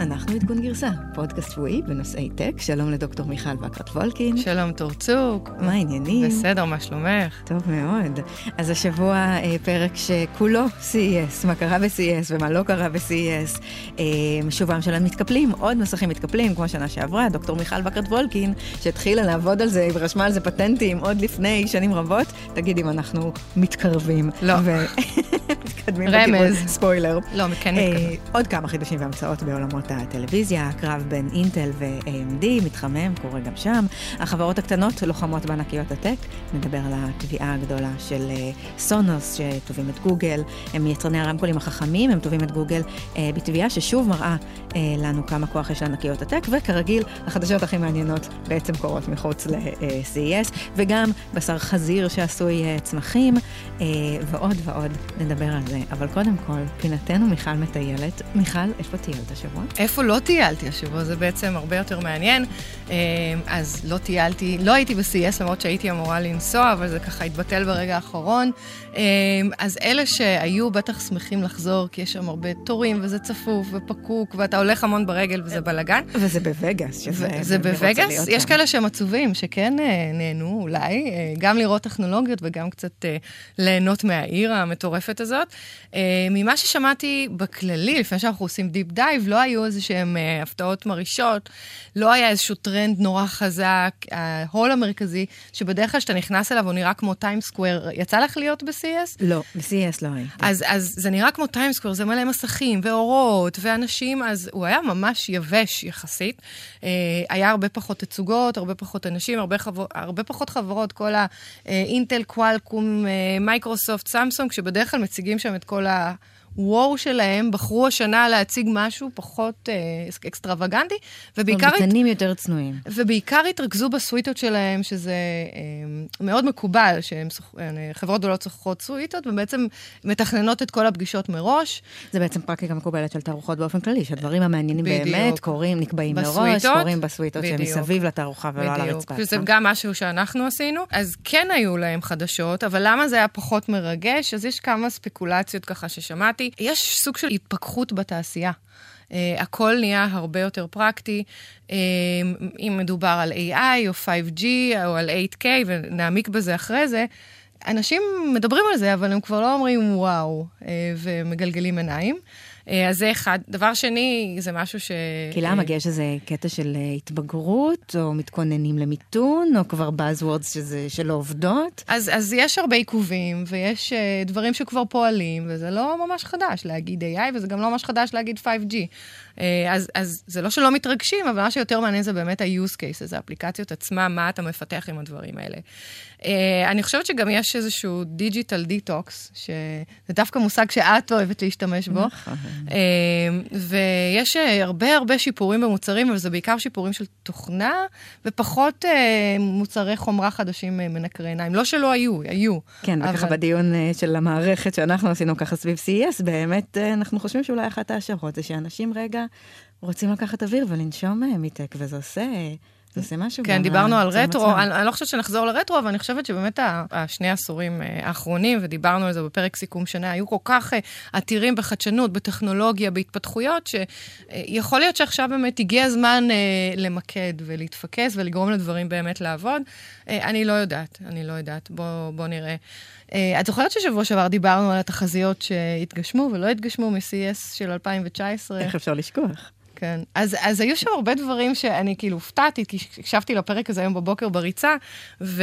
אנחנו עדכון גרסה, פודקאסט שבועי בנושאי טק. שלום לדוקטור מיכל וקרת וולקין. שלום טורצוק. מה העניינים? בסדר, מה שלומך? טוב מאוד. אז השבוע אה, פרק שכולו CES, מה קרה ב-CES ומה לא קרה ב-CES. אה, שובם של המתקפלים, עוד מסכים מתקפלים, כמו שנה שעברה, דוקטור מיכל וקרת וולקין, שהתחילה לעבוד על זה ורשמה על זה פטנטים עוד לפני שנים רבות. תגיד אם אנחנו מתקרבים. לא. ו... מתקדמים רמז. בכיוון, ספוילר. לא, כן אה, מתקדם. עוד כמה חידושים והמצאות בעולמות הטלוויזיה, הקרב בין אינטל ו-AMD מתחמם, קורה גם שם. החברות הקטנות לוחמות בענקיות הטק, נדבר על התביעה הגדולה של אה, סונוס, שתובעים את גוגל, הם יצרני הרמקולים החכמים, הם תובעים את גוגל אה, בתביעה ששוב מראה אה, לנו כמה כוח יש לענקיות הטק, וכרגיל, החדשות הכי מעניינות בעצם קורות מחוץ ל-CES, וגם בשר חזיר שעשוי צמחים, ועוד ועוד נדבר על זה. אבל קודם כל, פינתנו מיכל מטיילת. מיכל, איפה טיילת השבוע? איפה לא טיילתי השבוע? זה בעצם הרבה יותר מעניין. אה, אז לא טיילתי, לא הייתי ב-CES, למרות שהייתי אמורה לנסוע, אבל זה ככה התבטל ברגע האחרון. אה, אז אלה שהיו בטח שמחים לחזור, כי יש שם הרבה תורים, וזה צפוף ופקוק, ואתה הולך המון ברגל וזה בלאגן. וזה בווגאס, שזה... זה בווגאס? יש. כאלה שהם עצובים, שכן אה, נהנו אולי, גם לראות טכנולוגיות וגם קצת ליהנות מהעיר המטורפת הזאת. אה, ממה ששמעתי בכללי, לפני שאנחנו עושים deep dive, לא היו איזה שהם אה, הפתעות מרעישות, לא היה איזשהו טרנד נורא חזק. ההול המרכזי, שבדרך כלל כשאתה נכנס אליו הוא נראה כמו Times Square, יצא לך להיות ב-CES? לא, ב-CES לא הייתי. אז, אז זה נראה כמו Times Square, זה מלא מסכים ואורות ואנשים, אז הוא היה ממש יבש יחסית. אה, היה הרבה פחות תצוגות, הרבה פחות אנשים, הרבה, חבר, הרבה פחות חברות, כל האינטל, קוואלקום, מייקרוסופט, סמסונג, שבדרך כלל מציגים שם את כל ה... וואו שלהם, בחרו השנה להציג משהו פחות אה, אקסטרווגנטי, ובעיקר... מבטנים יותר צנועים. ובעיקר התרכזו בסוויטות שלהם, שזה אה, מאוד מקובל, שחברות גדולות צורכות סוויטות, ובעצם מתכננות את כל הפגישות מראש. זה בעצם פרקטיקה מקובלת של תערוכות באופן כללי, שהדברים המעניינים בדיוק. באמת קורים, נקבעים מראש, בסוויטות. קורים בסוויטות שהם בדיוק. מסביב לתערוכה ולא על בדיוק. הרצפה. שזה עצמה. גם משהו שאנחנו עשינו. אז כן היו להם חדשות, אבל למה זה היה פחות מרגש? אז יש כמה ספקולציות ככה ששמעתי. יש סוג של התפכחות בתעשייה. Uh, הכל נהיה הרבה יותר פרקטי. Uh, אם מדובר על AI או 5G או על 8K, ונעמיק בזה אחרי זה, אנשים מדברים על זה, אבל הם כבר לא אומרים וואו, uh, ומגלגלים עיניים. Uh, אז זה אחד. דבר שני, זה משהו ש... כי למה? כי יש איזה קטע של אה, התבגרות, או מתכוננים למיתון, או כבר Buzzwords שזה שלא עובדות? אז, אז יש הרבה עיכובים, ויש uh, דברים שכבר פועלים, וזה לא ממש חדש להגיד AI, וזה גם לא ממש חדש להגיד 5G. Uh, אז, אז זה לא שלא מתרגשים, אבל מה שיותר מעניין זה באמת ה-use cases, האפליקציות עצמם, מה אתה מפתח עם הדברים האלה. אה, אני חושבת שגם יש איזשהו digital detox, שזה דווקא מושג שאת אוהבת להשתמש בו. נכון. אה, ויש אה, הרבה הרבה שיפורים במוצרים, אבל זה בעיקר שיפורים של תוכנה, ופחות מוצרי חומרה חדשים מנקרי עיניים. לא שלא היו, היו. כן, וככה אבל- בדיון אה, של המערכת שאנחנו עשינו ככה סביב CES, באמת אה, אנחנו חושבים שאולי אחת ההשערות זה שאנשים רגע רוצים לקחת אוויר ולנשום אה, מ tech, וזה עושה, זה עושה משהו. כן, דיברנו על רטרו. אני, אני לא חושבת שנחזור לרטרו, אבל אני חושבת שבאמת השני העשורים אה, האחרונים, ודיברנו על זה בפרק סיכום שנה, היו כל כך אה, עתירים בחדשנות, בטכנולוגיה, בהתפתחויות, שיכול להיות שעכשיו באמת הגיע הזמן אה, למקד ולהתפקס ולגרום לדברים באמת לעבוד. אה, אני לא יודעת, אני לא יודעת, בוא, בוא נראה. אה, את זוכרת ששבוע שעבר דיברנו על התחזיות שהתגשמו ולא התגשמו מ-CS של 2019? איך אפשר לשכוח? כן. אז, אז היו שם הרבה דברים שאני כאילו הופתעתי, כי הקשבתי לפרק הזה היום בבוקר בריצה, ו,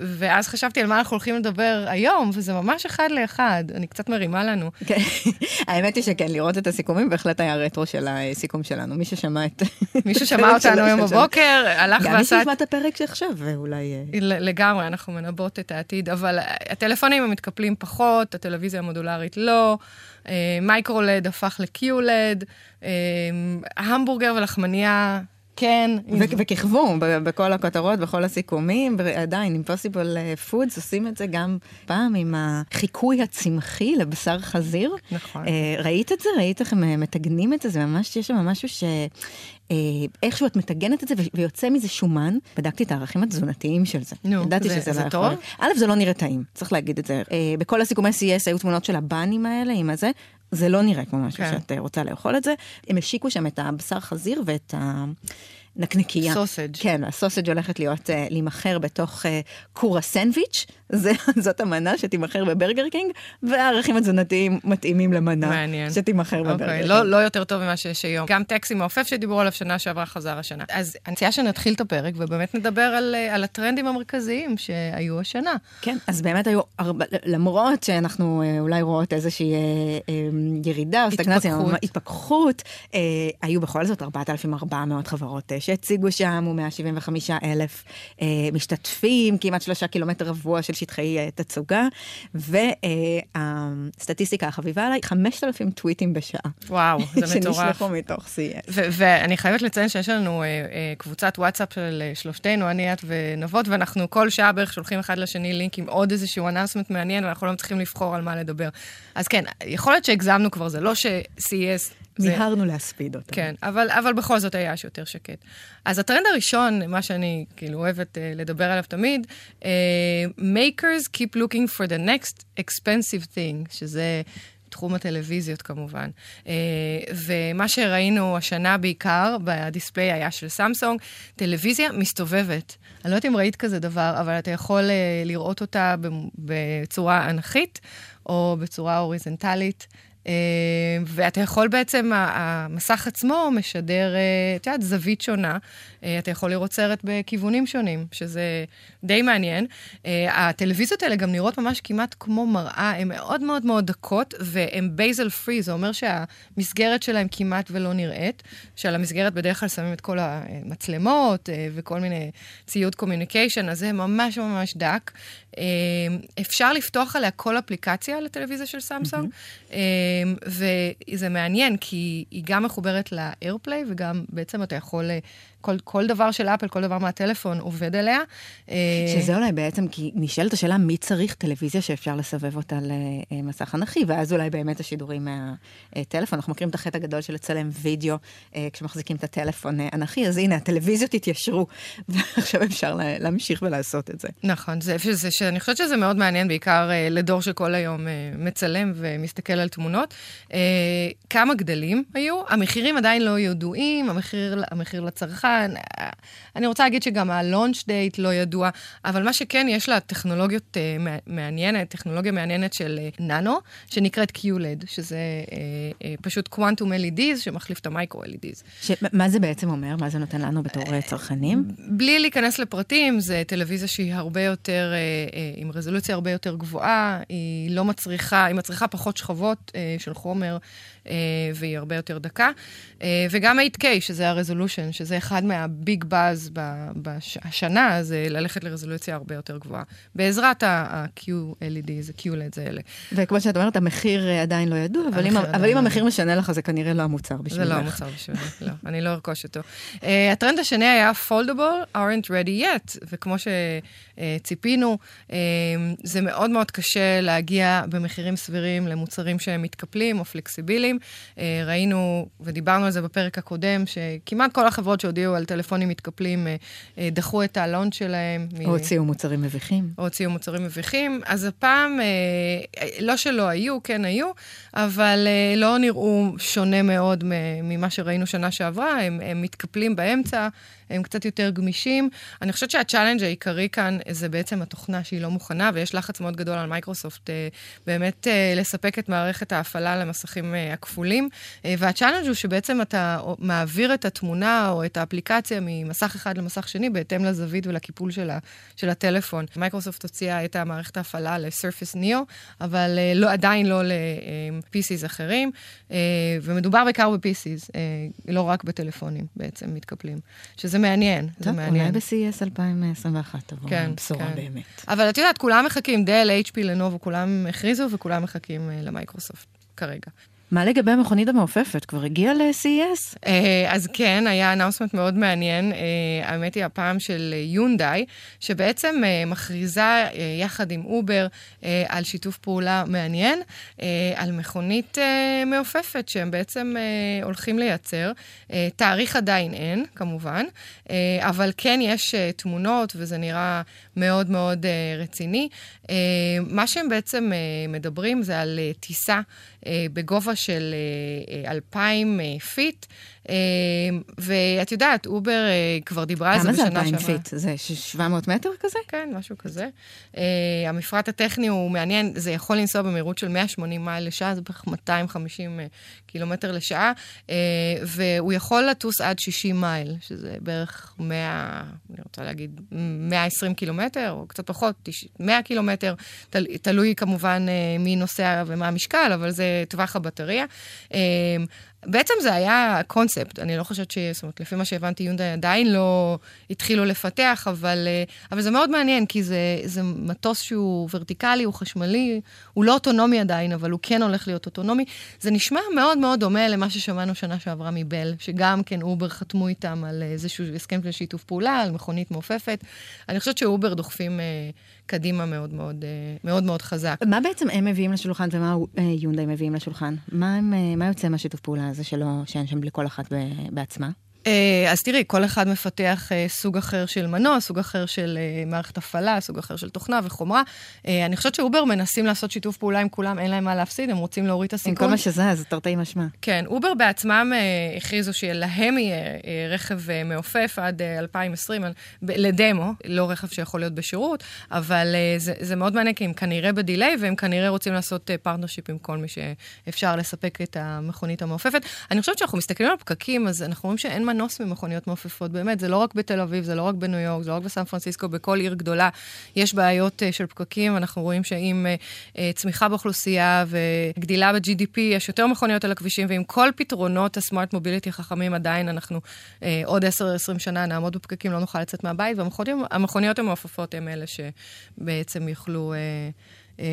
ואז חשבתי על מה אנחנו הולכים לדבר היום, וזה ממש אחד לאחד. אני קצת מרימה לנו. כן, האמת היא שכן, לראות את הסיכומים בהחלט היה רטרו של הסיכום שלנו. מי ששמע את... מישהו את שמע הפרק אותנו היום בבוקר, הלך גם מי ועשה... שישמע את הפרק שעכשיו, ואולי... אה, לגמרי, אנחנו מנבאות את העתיד, אבל הטלפונים הם מתקפלים פחות, הטלוויזיה המודולרית לא, אה, MicroLED הפך ל QLED, אה, המבורגר ולחמניה, כן. וכיכבו בכל הכותרות, בכל הסיכומים, ועדיין, Impossible Foods עושים את זה גם פעם עם החיקוי הצמחי לבשר חזיר. נכון. אה, ראית את זה? ראית איך הם אה, מטגנים את זה? זה ממש, יש שם משהו ש... אה, איכשהו את מטגנת את זה ויוצא מזה שומן. בדקתי את הערכים התזונתיים של זה. נו, ידעתי זה- שזה זה לא טוב? יכול. א', זה לא נראה טעים, צריך להגיד את זה. אה, בכל הסיכומי CES היו תמונות של הבנים האלה עם הזה. זה לא נראה כמו משהו כן. שאת אה, רוצה לאכול את זה. הם השיקו שם את הבשר חזיר ואת ה... נקניקיה. sausage. כן, ה sausage הולכת להיות, אה, להימכר בתוך uh, כור הסנדוויץ', זה, זאת המנה שתימכר בברגר קינג, והערכים התזונתיים מתאימים למנה מעניין. שתימכר בברגר אוקיי, קינג. לא, לא יותר טוב ממה שיש היום. גם טקסי מעופף שדיברו עליו שנה שעברה חזר השנה. אז אני מציעה שנתחיל את הפרק ובאמת נדבר על, אה, על הטרנדים המרכזיים שהיו השנה. כן, אז באמת היו, הרבה, למרות שאנחנו אה, אולי רואות איזושהי אה, אה, ירידה סטגנציה, התפכחות. התפכחות, אה, היו בכל זאת 4,400 חברות אה, שהציגו שם, ו-175 אלף אה, משתתפים, כמעט שלושה קילומטר רבוע של שטחי אה, תצוגה, והסטטיסטיקה החביבה עליי, 5,000 טוויטים בשעה. וואו, זה מטורף. שנשלחו מתוך CES. ו- ואני חייבת לציין שיש לנו אה, אה, קבוצת וואטסאפ של אה, שלושתנו, אני, את ונבות, ואנחנו כל שעה בערך שולחים אחד לשני לינק עם עוד איזשהו אנאונסמנט מעניין, ואנחנו לא מצליחים לבחור על מה לדבר. אז כן, יכול להיות שהגזמנו כבר, זה לא ש-CES... זה... מיהרנו להספיד אותם. כן, אבל, אבל בכל זאת היה יותר שקט. אז הטרנד הראשון, מה שאני כאילו אוהבת uh, לדבר עליו תמיד, uh, makers keep looking for the next expensive thing, שזה תחום הטלוויזיות כמובן. Uh, ומה שראינו השנה בעיקר בדיספליי היה של סמסונג, טלוויזיה מסתובבת. אני לא יודעת אם ראית כזה דבר, אבל אתה יכול uh, לראות אותה בצורה אנכית או בצורה הוריזנטלית. Uh, ואתה יכול בעצם, המסך עצמו משדר, uh, את יודעת, זווית שונה. Uh, אתה יכול לראות סרט בכיוונים שונים, שזה די מעניין. Uh, הטלוויזיות האלה גם נראות ממש כמעט כמו מראה, הן מאוד מאוד מאוד דקות, והן בייזל פרי, זה אומר שהמסגרת שלהן כמעט ולא נראית, שעל המסגרת בדרך כלל שמים את כל המצלמות uh, וכל מיני ציוד communication, אז זה ממש ממש דק. אפשר לפתוח עליה כל אפליקציה לטלוויזיה של סמסונג. Mm-hmm. וזה מעניין, כי היא גם מחוברת ל-AirPlay, וגם בעצם אתה יכול, כל, כל דבר של אפל, כל דבר מהטלפון עובד עליה. שזה אולי בעצם, כי נשאלת השאלה, מי צריך טלוויזיה שאפשר לסבב אותה למסך אנכי, ואז אולי באמת השידורים מהטלפון. אנחנו מכירים את החטא הגדול של לצלם וידאו כשמחזיקים את הטלפון אנכי, אז הנה, הטלוויזיות התיישרו, ועכשיו אפשר להמשיך ולעשות את זה. נכון, זה, זה, שאני חושבת שזה מאוד מעניין, בעיקר לדור שכל היום מצלם ומסתכל על תמונות. כמה גדלים היו? המחירים עדיין לא ידועים, המחיר, המחיר לצרכן. Uh, אני רוצה להגיד שגם ה-launch date לא ידוע, אבל מה שכן, יש לה טכנולוגיות uh, מעניינת, טכנולוגיה מעניינת של uh, ננו, שנקראת QLED, שזה uh, uh, פשוט Quantum LEDs, שמחליף את המיקרו LEDs. מה זה בעצם אומר? מה זה נותן לנו בתור uh, צרכנים? בלי להיכנס לפרטים, זה טלוויזיה שהיא הרבה יותר, uh, uh, עם רזולוציה הרבה יותר גבוהה, היא לא מצריכה, היא מצריכה פחות שכבות. של חומר, והיא הרבה יותר דקה. וגם 8K, שזה הרזולושן, שזה אחד מהביג באז בשנה, זה ללכת לרזולוציה הרבה יותר גבוהה. בעזרת ה-QLED, זה QLED זה אלה. וכמו שאת אומרת, המחיר עדיין לא ידוע, אבל אם, אבל אם המחיר משנה לך, זה כנראה לא המוצר בשבילך. זה לא המוצר בשבילי, לא, אני לא ארכוש אותו. הטרנד השני היה foldable aren't ready yet, וכמו שציפינו, זה מאוד מאוד קשה להגיע במחירים סבירים למוצרים שהם מתקפלים או פלקסיביליים. ראינו, ודיברנו על זה בפרק הקודם, שכמעט כל החברות שהודיעו על טלפונים מתקפלים דחו את ה launch שלהם. או הוציאו מוצרים מביכים. או הוציאו מוצרים מביכים. אז הפעם, לא שלא היו, כן היו, אבל לא נראו שונה מאוד ממה שראינו שנה שעברה, הם, הם מתקפלים באמצע. הם קצת יותר גמישים. אני חושבת שה challenge העיקרי כאן זה בעצם התוכנה שהיא לא מוכנה, ויש לחץ מאוד גדול על מייקרוסופט אה, באמת אה, לספק את מערכת ההפעלה למסכים אה, הכפולים. אה, וה challenge הוא שבעצם אתה מעביר את התמונה או את האפליקציה ממסך אחד למסך שני בהתאם לזווית ולקיפול של, ה, של הטלפון. מייקרוסופט הוציאה את המערכת ההפעלה ל-Surface Neo, אבל אה, לא, עדיין לא ל-PCs אחרים, אה, ומדובר בעיקר ב-PCs, אה, לא רק בטלפונים בעצם מתקפלים. שזה מעניין, טוב, זה מעניין. אולי ב-CES 2021 תבוא כן, בשורה כן. באמת. אבל את יודעת, כולם מחכים, דל, HP, לנובו, כולם הכריזו וכולם מחכים uh, למייקרוסופט כרגע. מה לגבי המכונית המעופפת? כבר הגיעה ל-CES? Uh, אז כן, היה announcement מאוד מעניין, uh, האמת היא הפעם של יונדאי, שבעצם uh, מכריזה יחד עם אובר על שיתוף פעולה מעניין, על מכונית מעופפת שהם בעצם הולכים לייצר. תאריך עדיין אין, כמובן, אבל כן יש תמונות וזה נראה מאוד מאוד רציני. מה שהם בעצם מדברים זה על טיסה בגובה של 2,000 feet. ואת יודעת, אובר כבר דיברה על זה בשנה שעברה. כמה זה 2,000 feet? זה 700 מטר כזה? כן, משהו כזה. המפרט הטכני הוא מעניין, זה יכול לנסוע במהירות של 180 מייל לשעה, זה בערך 250 קילומטר לשעה, והוא יכול לטוס עד 60 מייל, שזה בערך 100, אני רוצה להגיד, 120 קילומטר, או קצת פחות, 100 קילומטר, תל, תלוי כמובן מי נוסע ומה המשקל, אבל זה טווח הבטריה. בעצם זה היה קונספט, אני לא חושבת ש... זאת אומרת, לפי מה שהבנתי, יונדאי עדיין לא התחילו לפתח, אבל, אבל זה מאוד מעניין, כי זה, זה מטוס שהוא ורטיקלי, הוא חשמלי, הוא לא אוטונומי עדיין, אבל הוא כן הולך להיות אוטונומי. זה נשמע מאוד מאוד דומה למה ששמענו שנה שעברה מבל, שגם כן אובר חתמו איתם על איזשהו הסכם של שיתוף פעולה, על מכונית מעופפת. אני חושבת שאובר דוחפים קדימה מאוד מאוד, מאוד מאוד חזק. מה בעצם הם מביאים לשולחן ומה יונדאי מביאים לשולחן? מה, הם, מה יוצא מהשיתוף פעולה הזה שלא, שאין שם בלי כל אחת בעצמה? אז תראי, כל אחד מפתח סוג אחר של מנוע, סוג אחר של מערכת הפעלה, סוג אחר של תוכנה וחומרה. אני חושבת שאובר מנסים לעשות שיתוף פעולה עם כולם, אין להם מה להפסיד, הם רוצים להוריד את הסיכון. עם כל מה שזז, תרתי משמע. כן, אובר בעצמם הכריזו שלהם יהיה רכב מעופף עד 2020, לדמו, לא רכב שיכול להיות בשירות, אבל זה, זה מאוד מעניין, כי הם כנראה ב delay, והם כנראה רוצים לעשות partnership עם כל מי שאפשר לספק את המכונית המעופפת. אני חושבת שאנחנו מסתכלים על פקקים, אז אנחנו רואים שאין מנוס ממכוניות מעופפות, באמת, זה לא רק בתל אביב, זה לא רק בניו יורק, זה לא רק בסן פרנסיסקו, בכל עיר גדולה יש בעיות uh, של פקקים. אנחנו רואים שעם uh, uh, צמיחה באוכלוסייה וגדילה ב-GDP, יש יותר מכוניות על הכבישים, ועם כל פתרונות ה smart mobility החכמים, עדיין אנחנו uh, עוד 10-20 שנה נעמוד בפקקים, לא נוכל לצאת מהבית, והמכוניות המעופפות הן אלה שבעצם יוכלו... אה,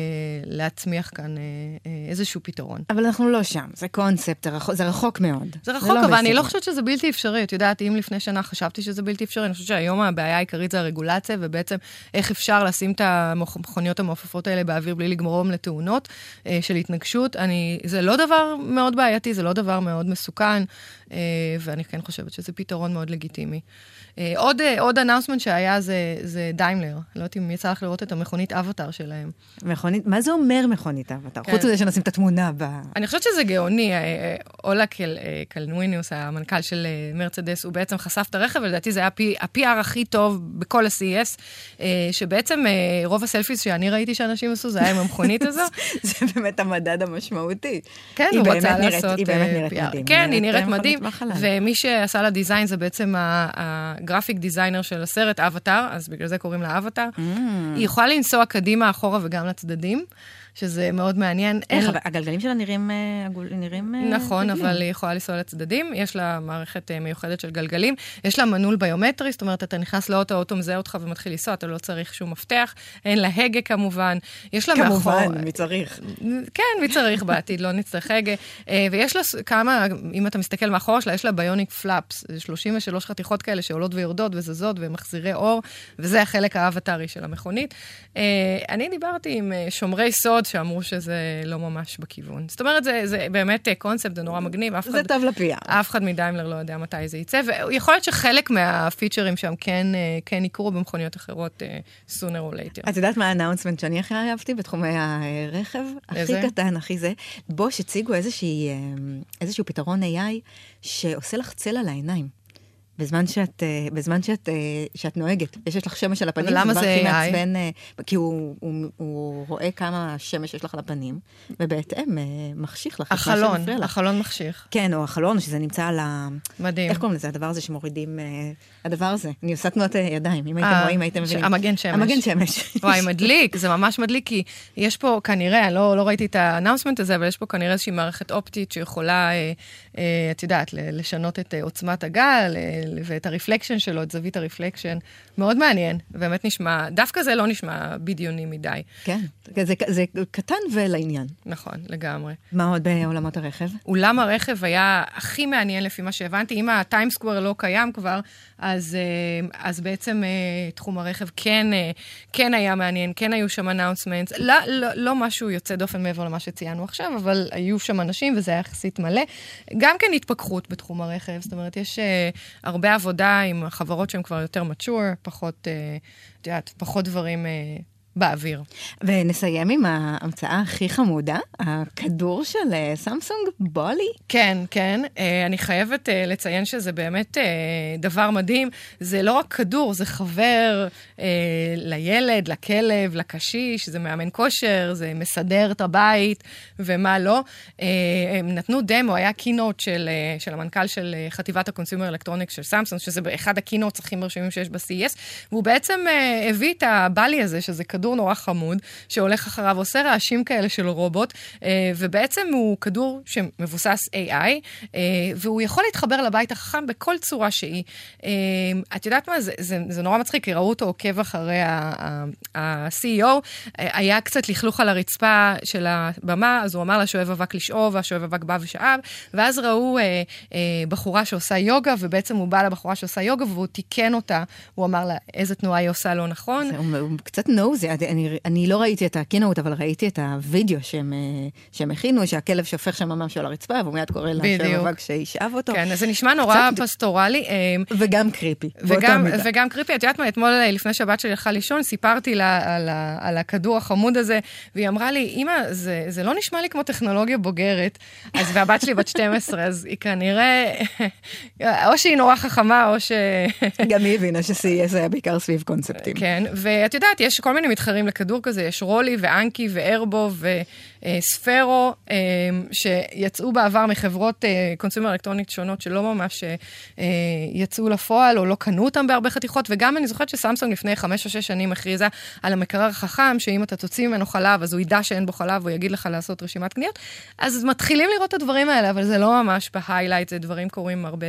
להצמיח כאן אה, אה, איזשהו פתרון. אבל אנחנו לא שם, זה קונספט, זה רחוק, זה רחוק מאוד. זה רחוק, זה לא אבל אני לא חושבת שזה בלתי אפשרי. את יודעת, אם לפני שנה חשבתי שזה בלתי אפשרי, אני חושבת שהיום הבעיה העיקרית זה הרגולציה, ובעצם איך אפשר לשים את המכוניות המעופפות האלה באוויר בלי לגמרום לתאונות של התנגשות. אני, זה לא דבר מאוד בעייתי, זה לא דבר מאוד מסוכן, ואני כן חושבת שזה פתרון מאוד לגיטימי. עוד, עוד announcement שהיה זה, זה דיימלר. לא יודעת אם יצא לך לראות את המכונית אבטאר שלהם. מכונית, מה זה אומר מכונית אבטאר? כן. חוץ מזה שנשים את התמונה ב... אני חושבת שזה גאוני. אולה קל, קלניוס, המנכ"ל של מרצדס, הוא בעצם חשף את הרכב, ולדעתי זה היה ה-PR הכי טוב בכל ה-CES, שבעצם רוב ה selfies שאני ראיתי שאנשים עשו, זה היה עם המכונית הזו. זה באמת המדד המשמעותי. כן, הוא רצה לעשות... היא באמת נראית מדהים. כן, היא נראית מדהים, ומי שעשה לה דיזיין זה בעצם הגרפיק דיזיינר של הסרט, אבטאר, אז בגלל זה קוראים לה אבטאר. Mm. היא יכולה לנסוע קדימה, אחורה וגם לצדדים. שזה מאוד מעניין. איך, אבל הגלגלים שלה נראים... נראים נכון, אבל היא יכולה לנסוע לצדדים. יש לה מערכת מיוחדת של גלגלים. יש לה מנעול ביומטרי, זאת אומרת, אתה נכנס לאוטו, האוטו מזהה אותך ומתחיל לנסוע, אתה לא צריך שום מפתח. אין לה הגה כמובן. יש לה כמובן, מאחור... מי צריך. כן, מי צריך בעתיד, לא נצטרך הגה. ויש לה כמה, אם אתה מסתכל מאחורה שלה, יש לה ביוניק פלאפס. 33 חתיכות כאלה שעולות ויורדות וזזות ומחזירי אור, וזה החלק האבטרי של המכונית. אני דיברתי עם שומרי סוד שאמרו שזה לא ממש בכיוון. זאת אומרת, זה, זה באמת קונספט, זה נורא מגניב. זה אחד, טוב לפיה. אף אחד מדיימלר לא יודע מתי זה יצא, ויכול להיות שחלק מהפיצ'רים שם כן, כן יקרו במכוניות אחרות sooner or later. את יודעת מה האנאונסמנט שאני הכי אהבתי בתחומי הרכב? איזה? הכי קטן, הכי זה. בוש הציגו איזושהי, איזשהו פתרון AI שעושה לך צל על העיניים. בזמן שאת, בזמן שאת, שאת נוהגת, יש לך שמש על הפנים. למה זה AI? מעצבן, כי הוא, הוא, הוא רואה כמה שמש יש לך על הפנים, ובהתאם מחשיך לך. החלון, החלון מחשיך. כן, או החלון, שזה נמצא על ה... מדהים. איך קוראים לזה? הדבר הזה שמורידים... הדבר הזה. אני עושה תנועת ידיים, אם הייתם רואים, הייתם מבינים. המגן שמש. המגן שמש. וואי, מדליק, זה ממש מדליק, כי יש פה כנראה, לא, לא ראיתי את האנאונסמנט הזה, אבל יש פה כנראה איזושהי מערכת אופטית שיכולה, את יודעת, לשנות את עוצמת הגל, ואת הרפלקשן שלו, את זווית הרפלקשן. מאוד מעניין, באמת נשמע, דווקא זה לא נשמע בדיוני מדי. כן, זה, זה קטן ולעניין. נכון, לגמרי. מה עוד בעולמות הרכב? אולם הרכב היה הכי מעניין לפי מה שהבנתי. אם הטיימסקוור לא קיים כבר, אז, אז בעצם תחום הרכב כן, כן היה מעניין, כן היו שם אנאונסמנטס. לא, לא, לא משהו יוצא דופן מעבר למה שציינו עכשיו, אבל היו שם אנשים וזה היה יחסית מלא. גם כן התפכחות בתחום הרכב, זאת אומרת, יש הרבה עבודה עם חברות שהן כבר יותר mature, פחות, את יודעת, פחות דברים באוויר. ונסיים עם ההמצאה הכי חמודה, הכדור של אה, סמסונג Ballie. כן, כן. אה, אני חייבת אה, לציין שזה באמת דבר מדהים. זה לא רק כדור, זה חבר לילד, לכלב, לקשיש, זה מאמן כושר, זה מסדר את הבית ומה לא. הם נתנו דמו, היה keynote של, של המנכ"ל של חטיבת ה consumer electronics של סמסונג, שזה אחד ה keynotes הכי מרשימים שיש ב-CES, והוא בעצם הביא את הבלי הזה, שזה כדור... כדור נורא חמוד, שהולך אחריו, עושה רעשים כאלה של רובוט, אה, ובעצם הוא כדור שמבוסס AI, אה, והוא יכול להתחבר לבית החכם בכל צורה שהיא. אה, את יודעת מה, זה, זה, זה נורא מצחיק, כי ראו אותו עוקב אחרי ה-CEO, היה קצת לכלוך על הרצפה של הבמה, אז הוא אמר לשואב אבק לשאוב, והשואב אבק בא ושאב, ואז ראו אה, אה, בחורה שעושה יוגה, ובעצם הוא בא לבחורה שעושה יוגה, והוא תיקן אותה, הוא אמר לה איזה תנועה היא עושה לא נכון. זה, הוא קצת נוזי, אני, אני לא ראיתי את הקינאות, אבל ראיתי את הוידאו שהם, אה, שהם הכינו, שהכלב שופך שם ממש על הרצפה, והוא מיד קורא לשם אבק שישאב אותו. כן, אז זה נשמע נורא קצת... פסטורלי. אה, וגם קריפי, וגם, וגם קריפי. את יודעת מה, אתמול, אה, לפני שהבת שלי הלכה לישון, סיפרתי לה על, ה, על הכדור החמוד הזה, והיא אמרה לי, אמא, זה, זה לא נשמע לי כמו טכנולוגיה בוגרת. אז, והבת שלי בת 12, אז היא כנראה, או שהיא נורא חכמה, או ש... גם היא הבינה ש-CES היה בעיקר סביב קונספטים. כן, ואת יודעת, יש כל מיני מתחרים לכדור כזה, יש רולי ואנקי וארבו וספרו, אה, שיצאו בעבר מחברות קונסיומר אלקטרונית שונות שלא ממש אה, יצאו לפועל או לא קנו אותם בהרבה חתיכות, וגם אני זוכרת שסמסונג לפני חמש או שש שנים הכריזה על המקרר החכם, שאם אתה תוציא ממנו חלב, אז הוא ידע שאין בו חלב, הוא יגיד לך לעשות רשימת קניות. אז מתחילים לראות את הדברים האלה, אבל זה לא ממש ב highlight, זה דברים קורים הרבה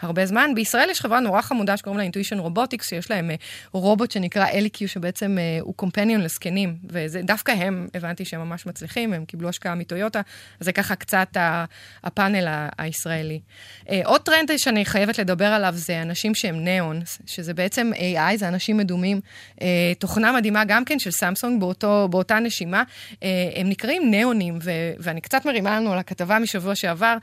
הרבה זמן. בישראל יש חברה נורא חמודה שקוראים לה Intuition Robotics, שיש להם אה, רובוט שנקרא ElliQ, שבעצם אה, הוא companion לזקנים, ודווקא הם, הבנתי שהם ממש מצליחים, הם קיבלו השקעה מטויוטה, אז זה ככה קצת הפאנל הישראלי. אה, עוד טרנד שאני חייבת לדבר עליו זה אנשים שהם ניאון, שזה בעצם AI, זה אנשים מדומים. תוכנה מדהימה גם כן של סמסונג באותו, באותה נשימה. הם נקראים ניאונים, ואני קצת מרימה לנו על הכתבה משבוע שעבר,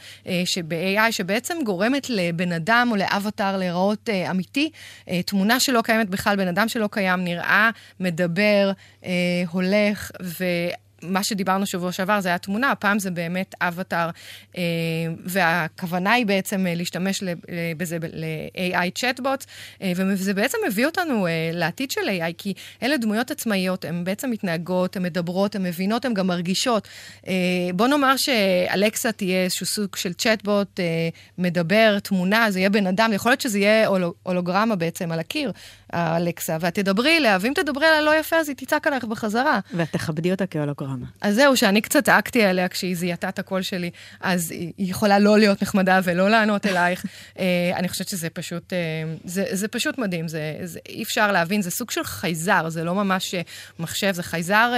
שב-AI, שבעצם גורמת לבן אדם או לאבטאר להיראות אה, אמיתי. אה, תמונה שלא קיימת בכלל, בן אדם שלא קיים, נראה, מדבר, אה, הולך, ו... מה שדיברנו שבוע שעבר זה היה תמונה, הפעם זה באמת אבטאר, אה, והכוונה היא בעצם אה, להשתמש בזה ל-AI צ'טבוט, אה, וזה בעצם מביא אותנו לעתיד של AI, כי אלה דמויות עצמאיות, הן בעצם מתנהגות, הן מדברות, הן מבינות, הן גם מרגישות. בוא נאמר שאלקסה תהיה איזשהו סוג של צ'טבוט, מדבר, תמונה, זה יהיה בן אדם, יכול להיות שזה יהיה הולוגרמה בעצם על הקיר, האלקסה, ואת תדברי אליה, ואם תדברי עליה לא יפה, אז היא תצעק עליך בחזרה. ואת תכבדי אותה כהולוגרמה. אז זהו, שאני קצת צעקתי עליה כשהיא זיהתה את הקול שלי, אז היא יכולה לא להיות נחמדה ולא לענות אלייך. אה, אני חושבת שזה פשוט, אה, זה, זה פשוט מדהים, זה, זה, אי אפשר להבין, זה סוג של חייזר, זה לא ממש אה, מחשב, זה חייזר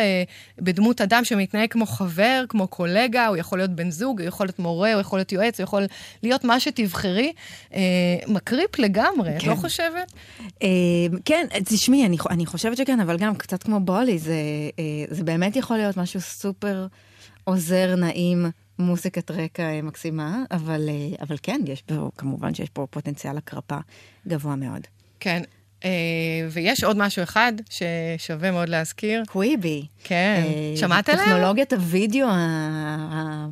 בדמות אדם שמתנהג כמו חבר, כמו קולגה, הוא יכול להיות בן זוג, הוא יכול להיות מורה, הוא יכול להיות יועץ, הוא יכול להיות מה שתבחרי. מקריפ לגמרי, כן. את לא כן. חושבת? כן, תשמעי, אני, אני חושבת שכן, אבל גם קצת כמו בולי, זה, זה באמת יכול להיות משהו סופר עוזר, נעים, מוסיקת רקע מקסימה, אבל, אבל כן, יש פה, כמובן שיש פה פוטנציאל הקרפה גבוה מאוד. כן, Uh, ויש עוד משהו אחד ששווה מאוד להזכיר. קוויבי. כן. Uh, שמעת עליה? טכנולוגיית הוידאו ה...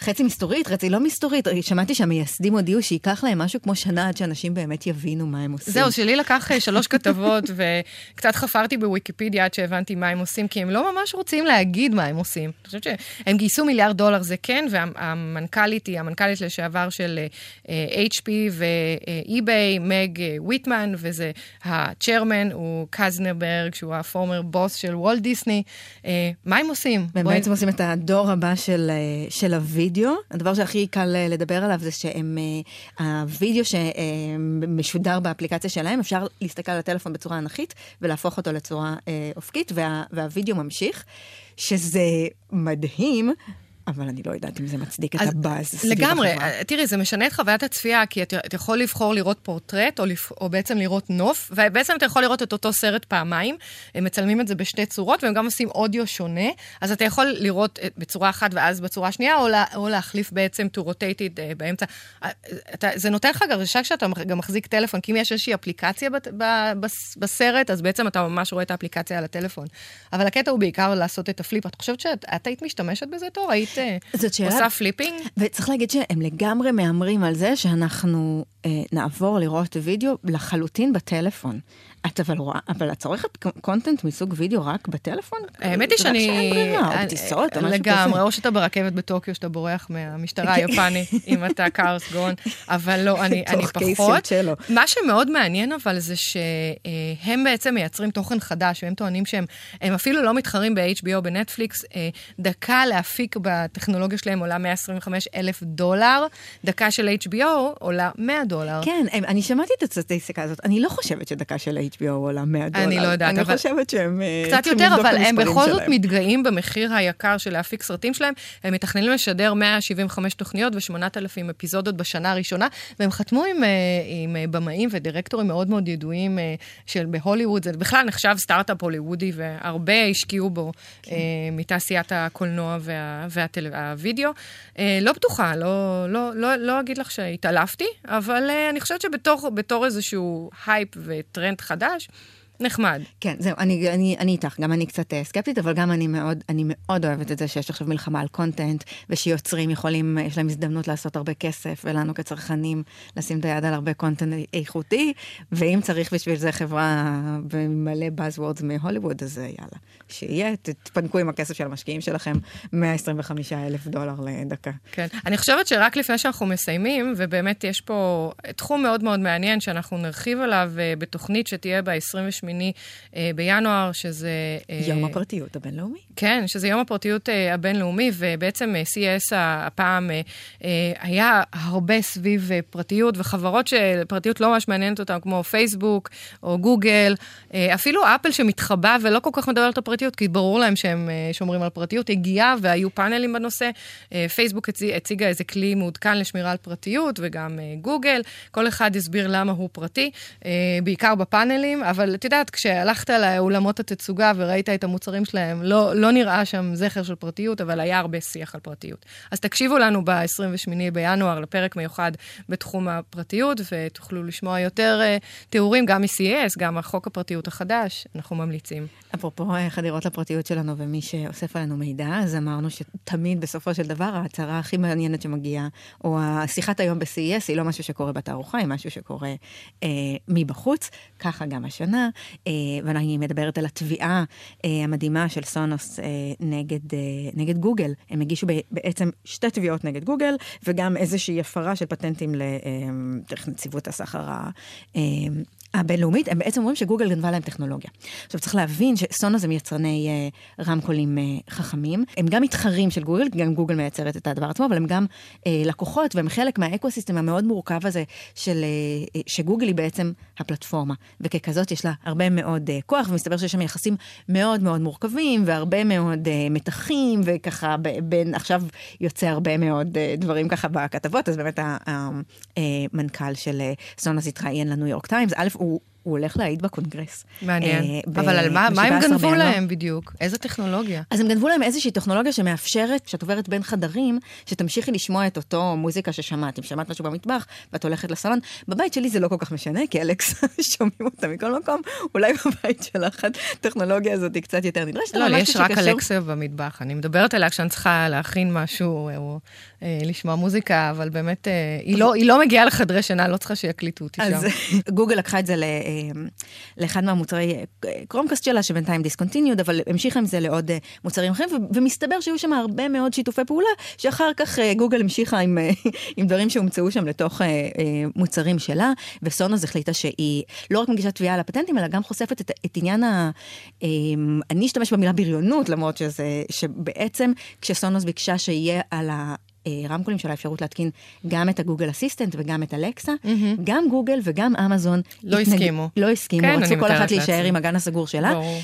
חצי מסתורית, חצי לא מסתורית. שמעתי שהמייסדים הודיעו שייקח להם משהו כמו שנה עד שאנשים באמת יבינו מה הם עושים. זהו, שלי לקח אה, שלוש כתבות, וקצת חפרתי בוויקיפדיה עד שהבנתי מה הם עושים, כי הם לא ממש רוצים להגיד מה הם עושים. אני חושבת שהם גייסו מיליארד דולר, זה כן, והמנכ"לית היא המנכ"לית לשעבר של HP ו-eBay, מג ויטמן, וזה הצ'רמן, הוא קזנברג, שהוא הפורמר בוס של וולט דיסני. Uh, מה הם עושים? הם בעצם עושים את הדור הבא של, של הווידאו, הדבר שהכי קל אה, לדבר עליו זה שהם, אה, שמשודר באפליקציה שלהם, אפשר להסתכל על הטלפון בצורה אנכית ולהפוך אותו לצורה אה, אופקית, וה, והווידאו ממשיך, שזה מדהים. אבל אני לא יודעת אם זה מצדיק את הבאז לגמרי, החברה. תראי, זה משנה את חוויית הצפייה, כי אתה, יכול לבחור לראות פורטרט, או, לפ, או בעצם לראות נוף, ובעצם אתה יכול לראות את אותו סרט פעמיים. הם מצלמים את זה בשתי צורות, והם גם עושים אודיו שונה, אז אתה יכול לראות אה, בצורה אחת ואז בצורה שנייה, או, לה, או להחליף בעצם to rotate it uh, באמצע. אה, אתה, זה נותן לך הרגשה כשאתה גם מחזיק טלפון, כי אם יש איזושהי אפליקציה בת, בסרט, אז בעצם אתה ממש רואה את האפליקציה על הטלפון. אבל הקטע הוא בעיקר לעשות את ה flip. את חושבת שאת היית משתמשת בזה, תור? היית זאת שאלה... עושה flipping? וצריך להגיד שהם לגמרי מהמרים על זה שאנחנו אה, נעבור לראות וידאו לחלוטין בטלפון. את אבל רואה, אבל את צורכת content מסוג וידאו רק בטלפון? האמת היא שאני... שאין ברירה, או בטיסות, או משהו כזה. לגמרי, או שאתה ברכבת בטוקיו, שאתה בורח מהמשטרה היפנית, אם אתה קרלוס גון, אבל לא, אני, אני פחות. מה שמאוד מעניין אבל זה שהם בעצם מייצרים תוכן חדש, והם טוענים שהם אפילו לא מתחרים ב-HBO, בנטפליקס, דקה להפיק בטכנולוגיה שלהם עולה 125 אלף דולר, דקה של HBO עולה 100 דולר. כן, אני שמעתי את הסטטיסטיקה הזאת, אני לא חושבת שדקה של HBO עולה 100 דולר. אני לא יודעת, אני אבל... חושבת שהם אה, קצת יותר, אבל הם בכל זאת מתגאים במחיר היקר של להפיק סרטים שלהם. הם מתכננים לשדר 175 תוכניות ו-8,000 אפיזודות בשנה הראשונה, והם חתמו עם, אה, עם אה, במאים ודירקטורים מאוד מאוד ידועים של בהוליווד. זה בכלל נחשב סטארט-אפ הוליוודי, והרבה השקיעו בו כן. מתעשיית הקולנוע וה, והווידאו. לא בטוחה, לא, לא, לא, לא אגיד לך שהתעלפתי, אבל אני חושבת שבתור איזשהו הייפ וטרנד חדש, נחמד. כן, זהו, אני, אני, אני איתך, גם אני קצת uh, סקפטית, אבל גם אני מאוד, אני מאוד אוהבת את זה שיש עכשיו מלחמה על content, ושיוצרים יכולים, יש להם הזדמנות לעשות הרבה כסף, ולנו כצרכנים לשים את היד על הרבה קונטנט איכותי, ואם צריך בשביל זה חברה במלא Buzzwords מהוליווד, אז אה, יאללה, שיהיה, תתפנקו עם הכסף של המשקיעים שלכם, 125 אלף דולר לדקה. כן, אני חושבת שרק לפני שאנחנו מסיימים, ובאמת יש פה תחום מאוד מאוד מעניין, שאנחנו נרחיב עליו בתוכנית שתהיה ב-28 השמיני אה, בינואר, שזה... אה, יום הפרטיות הבינלאומי. כן, שזה יום הפרטיות אה, הבינלאומי, ובעצם אה, CES הפעם אה, אה, היה הרבה סביב אה, פרטיות, וחברות שפרטיות לא ממש מעניינת אותן, כמו פייסבוק או גוגל, אה, אפילו אפל שמתחבא ולא כל כך מדברת על הפרטיות, כי ברור להם שהם אה, שומרים על פרטיות, הגיעה והיו פאנלים בנושא. אה, פייסבוק הציג, הציגה איזה כלי מעודכן לשמירה על פרטיות, וגם אה, גוגל, כל אחד הסביר למה הוא פרטי, אה, בעיקר בפאנלים, אבל את יודעת, כשהלכת לאולמות התצוגה וראית את המוצרים שלהם, לא, לא נראה שם זכר של פרטיות, אבל היה הרבה שיח על פרטיות. אז תקשיבו לנו ב-28 בינואר לפרק מיוחד בתחום הפרטיות, ותוכלו לשמוע יותר uh, תיאורים גם מ-CES, גם החוק הפרטיות החדש, אנחנו ממליצים. אפרופו אה, חדירות לפרטיות שלנו ומי שאוסף עלינו מידע, אז אמרנו שתמיד בסופו של דבר ההצהרה הכי מעניינת שמגיעה, או השיחת היום ב-CES, היא לא משהו שקורה בתערוכה, היא משהו שקורה אה, מבחוץ. ככה גם השנה, ואני מדברת על התביעה אה, המדהימה של סונוס אה, נגד, אה, נגד גוגל. הם הגישו בעצם שתי תביעות נגד גוגל, וגם איזושהי הפרה של פטנטים לנציבות אה, הסחר אה, הבינלאומית, הם בעצם אומרים שגוגל גנבה להם טכנולוגיה. עכשיו צריך להבין שסונו זה מייצרני אה, רמקולים אה, חכמים, הם גם מתחרים של גוגל, גם גוגל מייצרת את הדבר עצמו, אבל הם גם אה, לקוחות והם חלק מהאקוסיסטם המאוד מורכב הזה של, אה, שגוגל היא בעצם הפלטפורמה, וככזאת יש לה הרבה מאוד אה, כוח, ומסתבר שיש שם יחסים מאוד מאוד מורכבים והרבה מאוד אה, מתחים, וככה בין, עכשיו יוצא הרבה מאוד אה, דברים ככה בכתבות, אז באמת המנכ"ל אה, של אה, סונוס התראיין לניו יורק טיימס, א', הוא הוא הולך להעיד בקונגרס. מעניין. אה, אבל על מה, מה הם גנבו בינואר. להם בדיוק? איזה טכנולוגיה? אז הם גנבו להם איזושהי טכנולוגיה שמאפשרת, כשאת עוברת בין חדרים, שתמשיכי לשמוע את אותו מוזיקה ששמעת. אם שמעת משהו במטבח ואת הולכת לסלון, בבית שלי זה לא כל כך משנה, כי אלכסה שומעים אותה מכל מקום, אולי בבית שלך הטכנולוגיה הזאת היא קצת יותר נדרשת. לא, לי יש רק אלכסה במטבח. אני מדברת עליה כשאני צריכה להכין משהו, או אה, לשמוע מוזיקה, אבל באמת, אה, היא, לא, היא לא מגיעה לחדרי שינה, לא צריכה שיקליטו אותי שם. אז גוגל לקחה את זה לאחד מהמוצרי Chromecast שלה, שבינתיים discontinued, אבל המשיכה עם זה לעוד מוצרים אחרים, ומסתבר שהיו שם הרבה מאוד שיתופי פעולה, שאחר כך גוגל המשיכה עם, עם דברים שהומצאו שם לתוך מוצרים שלה, וסונוס החליטה שהיא לא רק מגישה תביעה על הפטנטים, אלא גם חושפת את, את עניין ה... אני אשתמש במילה בריונות, למרות שזה, שבעצם כשסונוס ביקשה שיהיה על ה... הרמקולים של האפשרות להתקין גם את הגוגל אסיסטנט וגם את אלקסה. Mm-hmm. גם גוגל וגם אמזון. לא התנג... הסכימו. לא הסכימו, כן, רצו כל אחת להישאר עם הגן הסגור שלה. ברור.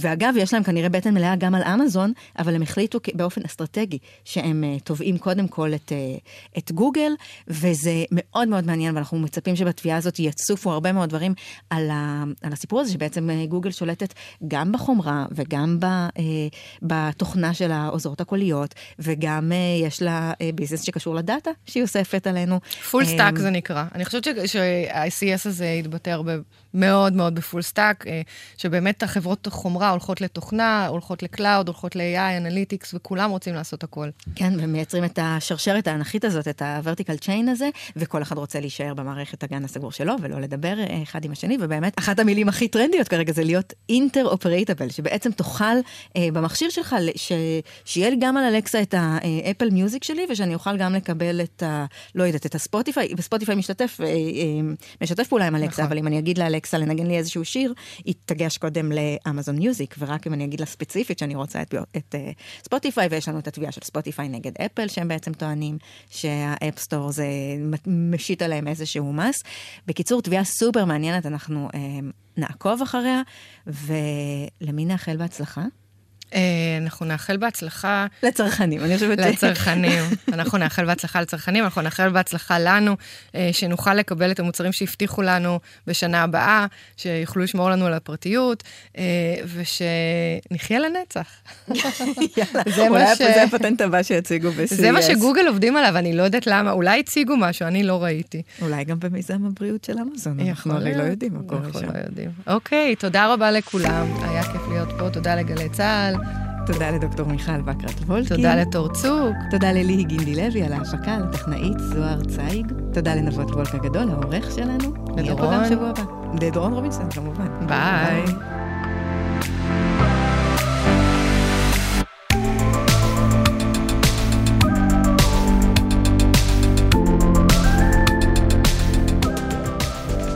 ואגב, יש להם כנראה בטן מלאה גם על אמזון, אבל הם החליטו באופן אסטרטגי שהם תובעים קודם כל את, את גוגל, וזה מאוד מאוד מעניין, ואנחנו מצפים שבתביעה הזאת יצופו הרבה מאוד דברים על, ה, על הסיפור הזה, שבעצם גוגל שולטת גם בחומרה וגם ב, בתוכנה של העוזרות הקוליות, וגם יש לה ביזנס שקשור לדאטה שהיא אוספת עלינו. full stack זה נקרא. אני חושבת שה-CES הזה יתבטא הרבה מאוד מאוד ב-full stack, אה, שבאמת החברות חומרה הולכות לתוכנה, הולכות ל-cloud, הולכות ל-AI, analytics, וכולם רוצים לעשות הכל. כן, ומייצרים את השרשרת האנכית הזאת, את ה-vertical chain הזה, וכל אחד רוצה להישאר במערכת הגן הסגור שלו, ולא לדבר אה, אחד עם השני, ובאמת, אחת המילים הכי טרנדיות כרגע זה להיות interoperable, שבעצם תוכל אה, במכשיר שלך, ש... שיהיה לי גם על אלקסה את האפל מיוזיק שלי, ושאני אוכל גם לקבל את ה... לא יודעת, את הספוטיפיי, וספוטיפיי משתתף, אה, אה, משתף פעולה עם אלקסה, נכון. אבל אם אני אגיד לאלקסה, אלקסה לנגן לי איזשהו שיר, היא תגש קודם לאמזון מיוזיק, ורק אם אני אגיד לה ספציפית שאני רוצה את, את אה, ספוטיפיי, ויש לנו את התביעה של ספוטיפיי נגד אפל, שהם בעצם טוענים שה-App Store זה משית עליהם איזשהו מס. בקיצור, תביעה סופר מעניינת, אנחנו אה, נעקוב אחריה, ולמי נאחל בהצלחה? אה, אנחנו נאחל בהצלחה... לצרכנים, אני חושבת... לצרכנים. אנחנו נאחל בהצלחה לצרכנים, אנחנו נאחל בהצלחה לנו, אה, שנוכל לקבל את המוצרים שהבטיחו לנו בשנה הבאה, שיוכלו לשמור לנו על הפרטיות, אה, ושנחיה לנצח. יאללה, אולי זה הפטנט הבא שיציגו ב-CES. זה מה שגוגל עובדים עליו, אני לא יודעת למה, אולי הציגו משהו, אני לא ראיתי. אולי גם במיזם הבריאות של אמזון, אנחנו הרי לא יודעים מה קורה שם. אנחנו לא יודעים. אוקיי, תודה רבה לכולם, היה כיף להיות פה, תודה לגלי צה"ל. תודה לדוקטור מיכל בקרת וולקין. תודה לתור צוק. תודה לליהי גינדי לוי על ההפקה, לטכנאית זוהר צייג. תודה לנבות וולק הגדול, העורך שלנו. לדורון. נהיה פה גם שבוע הבא. לדורון רובינסון, כמובן. ביי. ביי.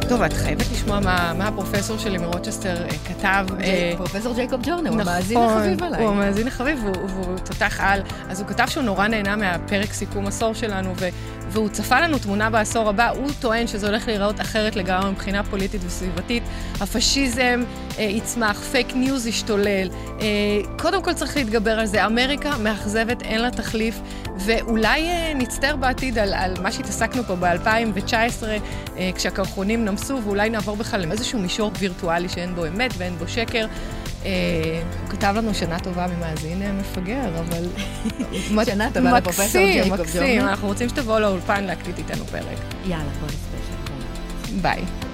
טוב, את חייבת לשמוע מה, מה הפרופסור שלי מרוצ'סטר אה, כתב. אה, פרופסור ג'ייקוב ג'ורנר, הוא המאזין נכון, החביב עליי. הוא המאזין החביב, והוא תותח על. אז הוא כתב שהוא נורא נהנה מהפרק סיכום עשור שלנו, והוא צפה לנו תמונה בעשור הבא, הוא טוען שזה הולך להיראות אחרת לגמרי מבחינה פוליטית וסביבתית. הפשיזם אה, יצמח, פייק ניוז ישתולל. אה, קודם כל צריך להתגבר על זה. אמריקה מאכזבת, אין לה תחליף, ואולי אה, נצטער בעתיד על, על מה שהתעסקנו פה ב-2019, אה, כשהקרחונים נמסו, ואולי נעבור בכלל לאיזשהו מישור וירטואלי שאין בו אמת ואין בו שקר. הוא אה, כתב לנו שנה טובה ממאזין אה, מפגר, אבל... שנה טובה לפרופסור ג'ייקוב ג'ורנר. מקסים, אנחנו רוצים שתבואו לאולפן להקליט איתנו פרק. יאללה, בוא נספר ביי.